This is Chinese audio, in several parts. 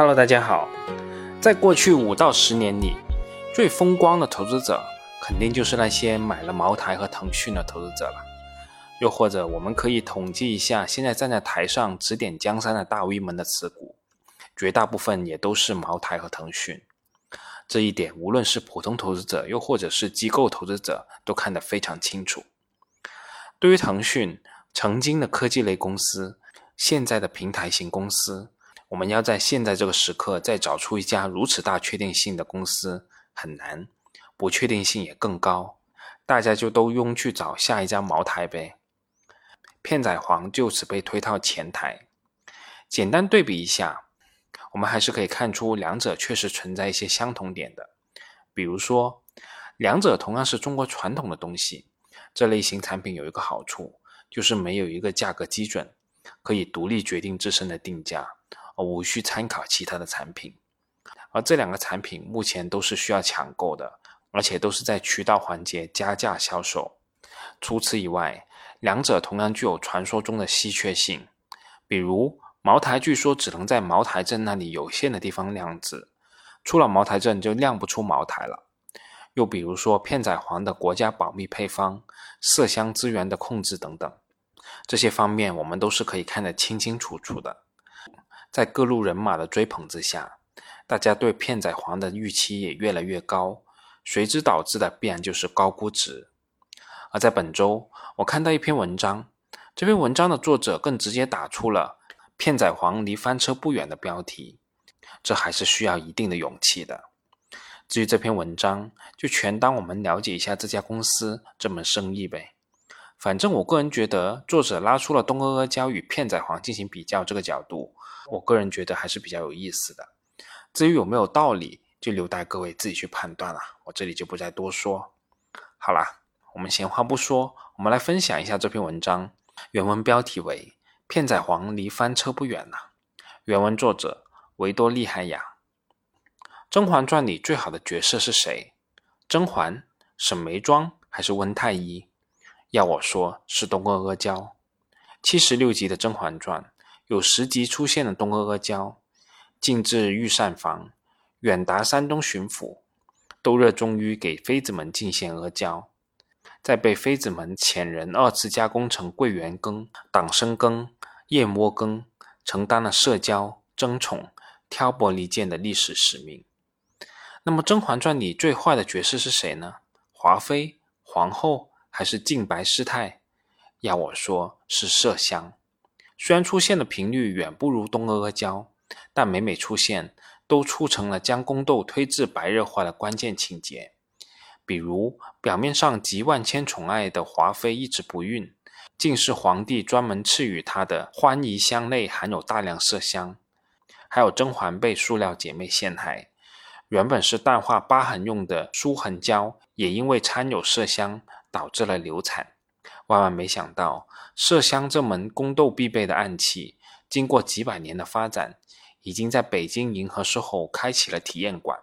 Hello，大家好。在过去五到十年里，最风光的投资者肯定就是那些买了茅台和腾讯的投资者了。又或者，我们可以统计一下，现在站在台上指点江山的大 V 们的持股，绝大部分也都是茅台和腾讯。这一点，无论是普通投资者，又或者是机构投资者，都看得非常清楚。对于腾讯，曾经的科技类公司，现在的平台型公司。我们要在现在这个时刻再找出一家如此大确定性的公司很难，不确定性也更高，大家就都拥去找下一家茅台呗。片仔癀就此被推到前台。简单对比一下，我们还是可以看出两者确实存在一些相同点的。比如说，两者同样是中国传统的东西，这类型产品有一个好处，就是没有一个价格基准，可以独立决定自身的定价。无需参考其他的产品，而这两个产品目前都是需要抢购的，而且都是在渠道环节加价销售。除此以外，两者同样具有传说中的稀缺性。比如，茅台据说只能在茅台镇那里有限的地方酿制，出了茅台镇就酿不出茅台了。又比如说，片仔癀的国家保密配方、麝香资源的控制等等，这些方面我们都是可以看得清清楚楚的。在各路人马的追捧之下，大家对片仔癀的预期也越来越高，随之导致的必然就是高估值。而在本周，我看到一篇文章，这篇文章的作者更直接打出了“片仔癀离翻车不远”的标题，这还是需要一定的勇气的。至于这篇文章，就全当我们了解一下这家公司这门生意呗。反正我个人觉得，作者拉出了东阿阿胶与片仔癀进行比较这个角度。我个人觉得还是比较有意思的，至于有没有道理，就留待各位自己去判断了。我这里就不再多说。好啦，我们闲话不说，我们来分享一下这篇文章。原文标题为《片仔癀离翻车不远了》，原文作者维多利海雅。《甄嬛传》里最好的角色是谁？甄嬛、沈眉庄还是温太医？要我说，是东阿阿胶。七十六集的《甄嬛传》。有十集出现了东阿阿胶，进至御膳房，远达山东巡抚，都热衷于给妃子们进献阿胶，再被妃子们遣人二次加工成桂圆羹、党参羹、燕窝羹，承担了社交、争宠、挑拨离间的历史使命。那么《甄嬛传》里最坏的角色是谁呢？华妃、皇后还是净白师太？要我说，是麝香。虽然出现的频率远不如东阿阿胶，但每每出现，都促成了将宫斗推至白热化的关键情节。比如，表面上集万千宠爱的华妃一直不孕，竟是皇帝专门赐予她的欢宜香内含有大量麝香；还有甄嬛被塑料姐妹陷害，原本是淡化疤痕用的舒痕胶，也因为掺有麝香，导致了流产。万万没想到，麝香这门宫斗必备的暗器，经过几百年的发展，已经在北京银河售后开启了体验馆，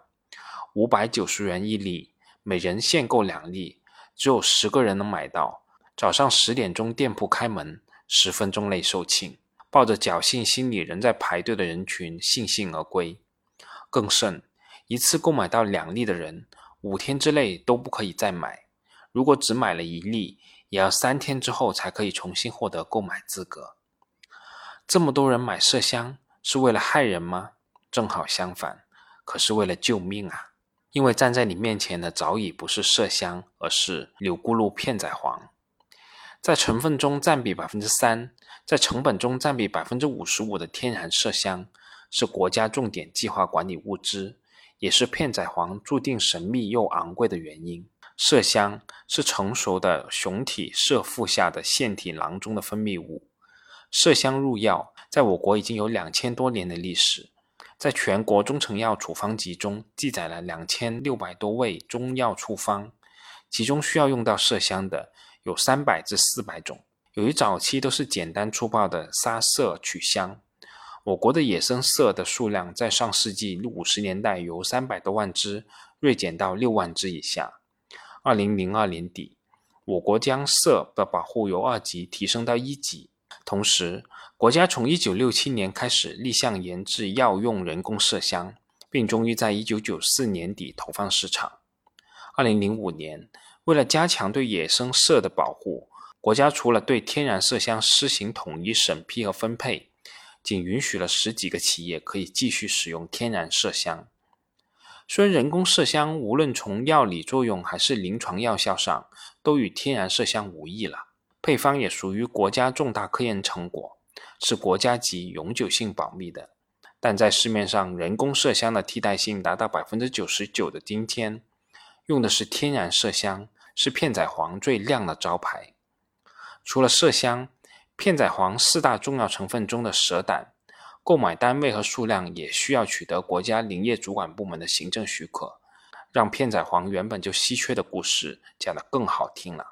五百九十元一粒，每人限购两粒，只有十个人能买到。早上十点钟店铺开门，十分钟内售罄，抱着侥幸心理仍在排队的人群悻悻而归。更甚，一次购买到两粒的人，五天之内都不可以再买。如果只买了一粒，也要三天之后才可以重新获得购买资格。这么多人买麝香是为了害人吗？正好相反，可是为了救命啊！因为站在你面前的早已不是麝香，而是柳咕噜片仔癀，在成分中占比百分之三，在成本中占比百分之五十五的天然麝香，是国家重点计划管理物资，也是片仔癀注定神秘又昂贵的原因。麝香是成熟的雄体麝腹下的腺体囊中的分泌物。麝香入药，在我国已经有两千多年的历史。在全国中成药处方集中记载了两千六百多味中药处方，其中需要用到麝香的有三百至四百种。由于早期都是简单粗暴的杀麝取香，我国的野生麝的数量在上世纪五十年代由三百多万只锐减到六万只以下。二零零二年底，我国将麝的保护由二级提升到一级，同时，国家从1967年开始立项研制药用人工麝香，并终于在1994年底投放市场。2005年，为了加强对野生麝的保护，国家除了对天然麝香施行统一审批和分配，仅允许了十几个企业可以继续使用天然麝香。虽然人工麝香无论从药理作用还是临床药效上，都与天然麝香无异了，配方也属于国家重大科研成果，是国家级永久性保密的。但在市面上，人工麝香的替代性达到百分之九十九的今天，用的是天然麝香，是片仔癀最亮的招牌。除了麝香，片仔癀四大重要成分中的蛇胆，购买单位和数量也需要取得国家林业主管部门的行政许可，让片仔癀原本就稀缺的故事讲得更好听了。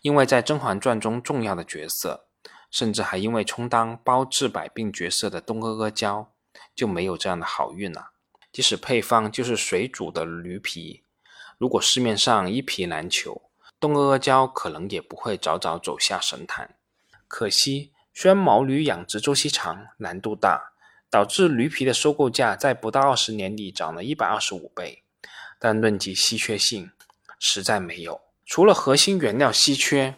因为在《甄嬛传》中重要的角色，甚至还因为充当包治百病角色的东阿阿胶，就没有这样的好运了。即使配方就是水煮的驴皮，如果市面上一皮难求，东阿阿胶可能也不会早早走下神坛。可惜，虽然毛驴养殖周期长、难度大，导致驴皮的收购价在不到二十年里涨了一百二十五倍，但论及稀缺性，实在没有。除了核心原料稀缺，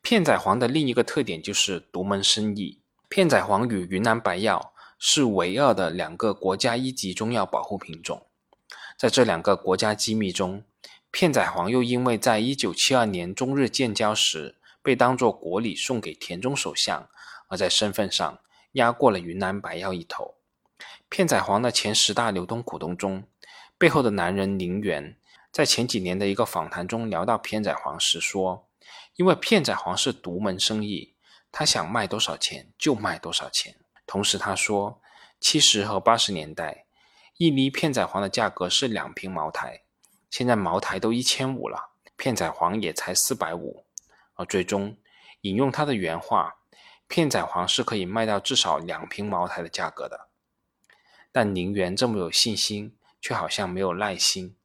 片仔癀的另一个特点就是独门生意。片仔癀与云南白药是唯二的两个国家一级中药保护品种，在这两个国家机密中，片仔癀又因为在一九七二年中日建交时。被当作国礼送给田中首相，而在身份上压过了云南白药一头。片仔癀的前十大流通股东中，背后的男人宁远，在前几年的一个访谈中聊到片仔癀时说：“因为片仔癀是独门生意，他想卖多少钱就卖多少钱。”同时他说，七十和八十年代，一粒片仔癀的价格是两瓶茅台，现在茅台都一千五了，片仔癀也才四百五。而最终，引用他的原话，片仔癀是可以卖到至少两瓶茅台的价格的。但宁源这么有信心，却好像没有耐心。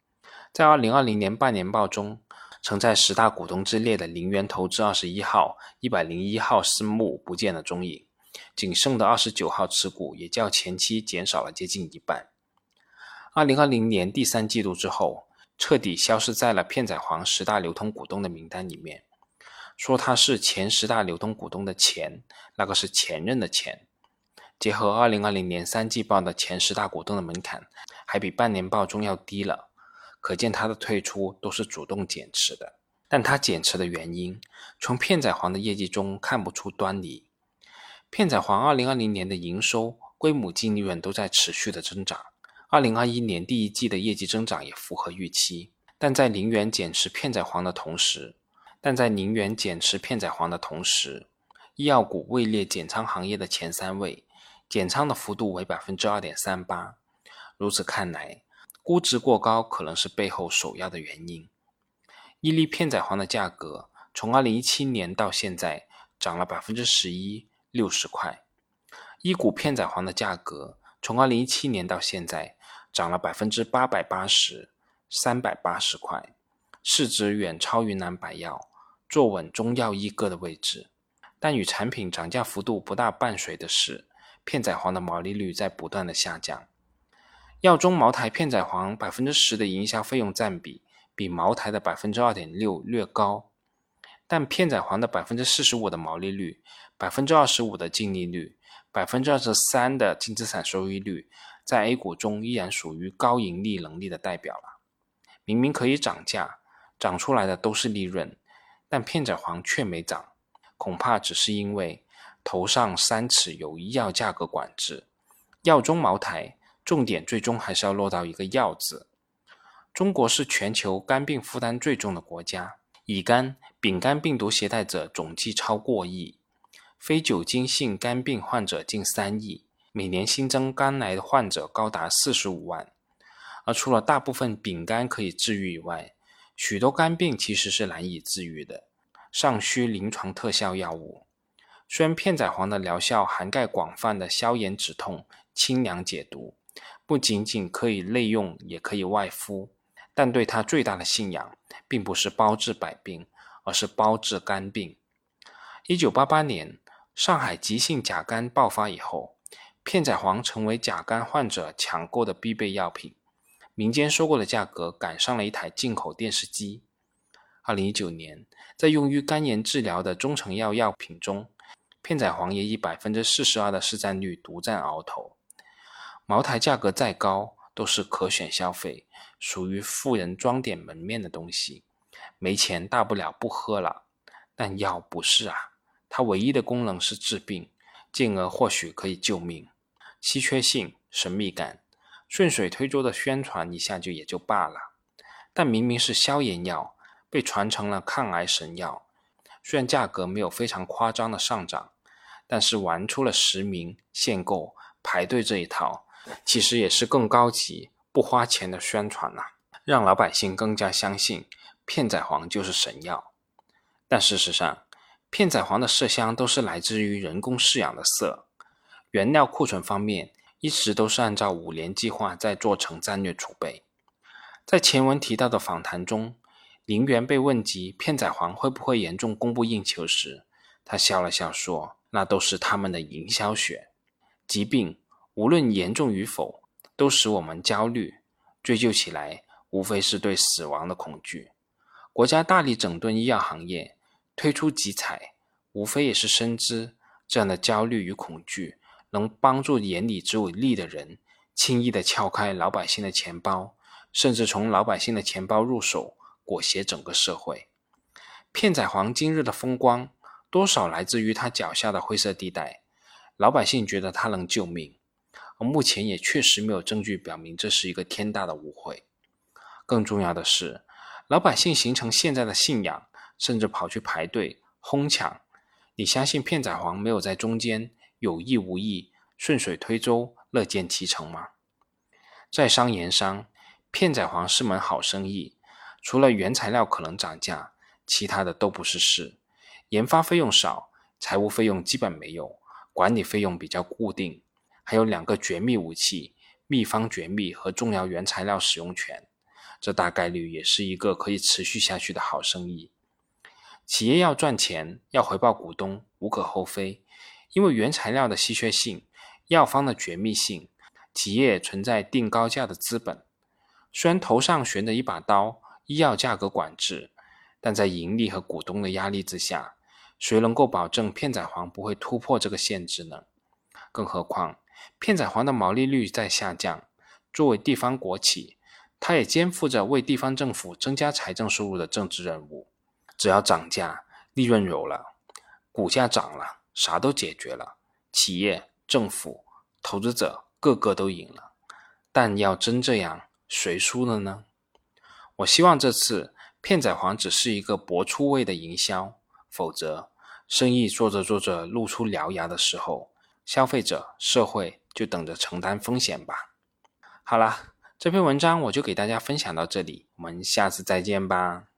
在二零二零年半年报中，曾在十大股东之列的宁源投资二十一号、一百零一号私募不见了踪影，仅剩的二十九号持股也较前期减少了接近一半。二零二零年第三季度之后，彻底消失在了片仔癀十大流通股东的名单里面。说他是前十大流通股东的前，那个是前任的前。结合二零二零年三季报的前十大股东的门槛，还比半年报中要低了，可见他的退出都是主动减持的。但他减持的原因，从片仔癀的业绩中看不出端倪。片仔癀二零二零年的营收、归母净利润都在持续的增长，二零二一年第一季的业绩增长也符合预期。但在零元减持片仔癀的同时，但在宁远减持片仔癀的同时，医药股位列减仓行业的前三位，减仓的幅度为百分之二点三八。如此看来，估值过高可能是背后首要的原因。伊利片仔癀的价格从二零一七年到现在涨了百分之十一，六十块；一股片仔癀的价格从二零一七年到现在涨了百分之八百八十，三百八十块。市值远超云南白药，坐稳中药一哥的位置。但与产品涨价幅度不大伴随的是，片仔癀的毛利率在不断的下降。药中茅台片仔癀百分之十的营销费用占比，比茅台的百分之二点六略高。但片仔癀的百分之四十五的毛利率，百分之二十五的净利率，百分之二十三的净资产收益率，在 A 股中依然属于高盈利能力的代表了。明明可以涨价。涨出来的都是利润，但片仔癀却没涨，恐怕只是因为头上三尺有医药价格管制。药中茅台，重点最终还是要落到一个“药”字。中国是全球肝病负担最重的国家，乙肝、丙肝病毒携带者总计超过亿，非酒精性肝病患者近三亿，每年新增肝癌患者高达四十五万。而除了大部分丙肝可以治愈以外，许多肝病其实是难以治愈的，尚需临床特效药物。虽然片仔癀的疗效涵盖广泛的消炎止痛、清凉解毒，不仅仅可以内用，也可以外敷，但对他最大的信仰，并不是包治百病，而是包治肝病。一九八八年，上海急性甲肝爆发以后，片仔癀成为甲肝患者抢购的必备药品，民间收购的价格赶上了一台进口电视机。二零一九年，在用于肝炎治疗的中成药药品中，片仔癀也以百分之四十二的市占率独占鳌头。茅台价格再高，都是可选消费，属于富人装点门面的东西。没钱大不了不喝了，但药不是啊，它唯一的功能是治病，进而或许可以救命。稀缺性、神秘感，顺水推舟的宣传一下就也就罢了，但明明是消炎药。被传成了抗癌神药，虽然价格没有非常夸张的上涨，但是玩出了实名限购、排队这一套，其实也是更高级、不花钱的宣传呐，让老百姓更加相信片仔癀就是神药。但事实上，片仔癀的麝香都是来自于人工饲养的麝，原料库存方面一直都是按照五年计划在做成战略储备。在前文提到的访谈中。林园被问及片仔癀会不会严重供不应求时，他笑了笑说：“那都是他们的营销学。疾病无论严重与否，都使我们焦虑。追究起来，无非是对死亡的恐惧。国家大力整顿医药行业，推出集采，无非也是深知这样的焦虑与恐惧能帮助眼里只有利的人，轻易的撬开老百姓的钱包，甚至从老百姓的钱包入手。”裹挟整个社会，片仔癀今日的风光，多少来自于他脚下的灰色地带。老百姓觉得他能救命，而目前也确实没有证据表明这是一个天大的误会。更重要的是，老百姓形成现在的信仰，甚至跑去排队哄抢。你相信片仔癀没有在中间有意无意顺水推舟、乐见其成吗？在商言商，片仔癀是门好生意。除了原材料可能涨价，其他的都不是事。研发费用少，财务费用基本没有，管理费用比较固定，还有两个绝密武器——秘方绝密和重要原材料使用权，这大概率也是一个可以持续下去的好生意。企业要赚钱，要回报股东，无可厚非。因为原材料的稀缺性，药方的绝密性，企业存在定高价的资本。虽然头上悬着一把刀。医药价格管制，但在盈利和股东的压力之下，谁能够保证片仔癀不会突破这个限制呢？更何况，片仔癀的毛利率在下降，作为地方国企，它也肩负着为地方政府增加财政收入的政治任务。只要涨价，利润有了，股价涨了，啥都解决了，企业、政府、投资者个个都赢了。但要真这样，谁输了呢？我希望这次片仔癀只是一个博出位的营销，否则生意做着做着露出獠牙的时候，消费者、社会就等着承担风险吧。好了，这篇文章我就给大家分享到这里，我们下次再见吧。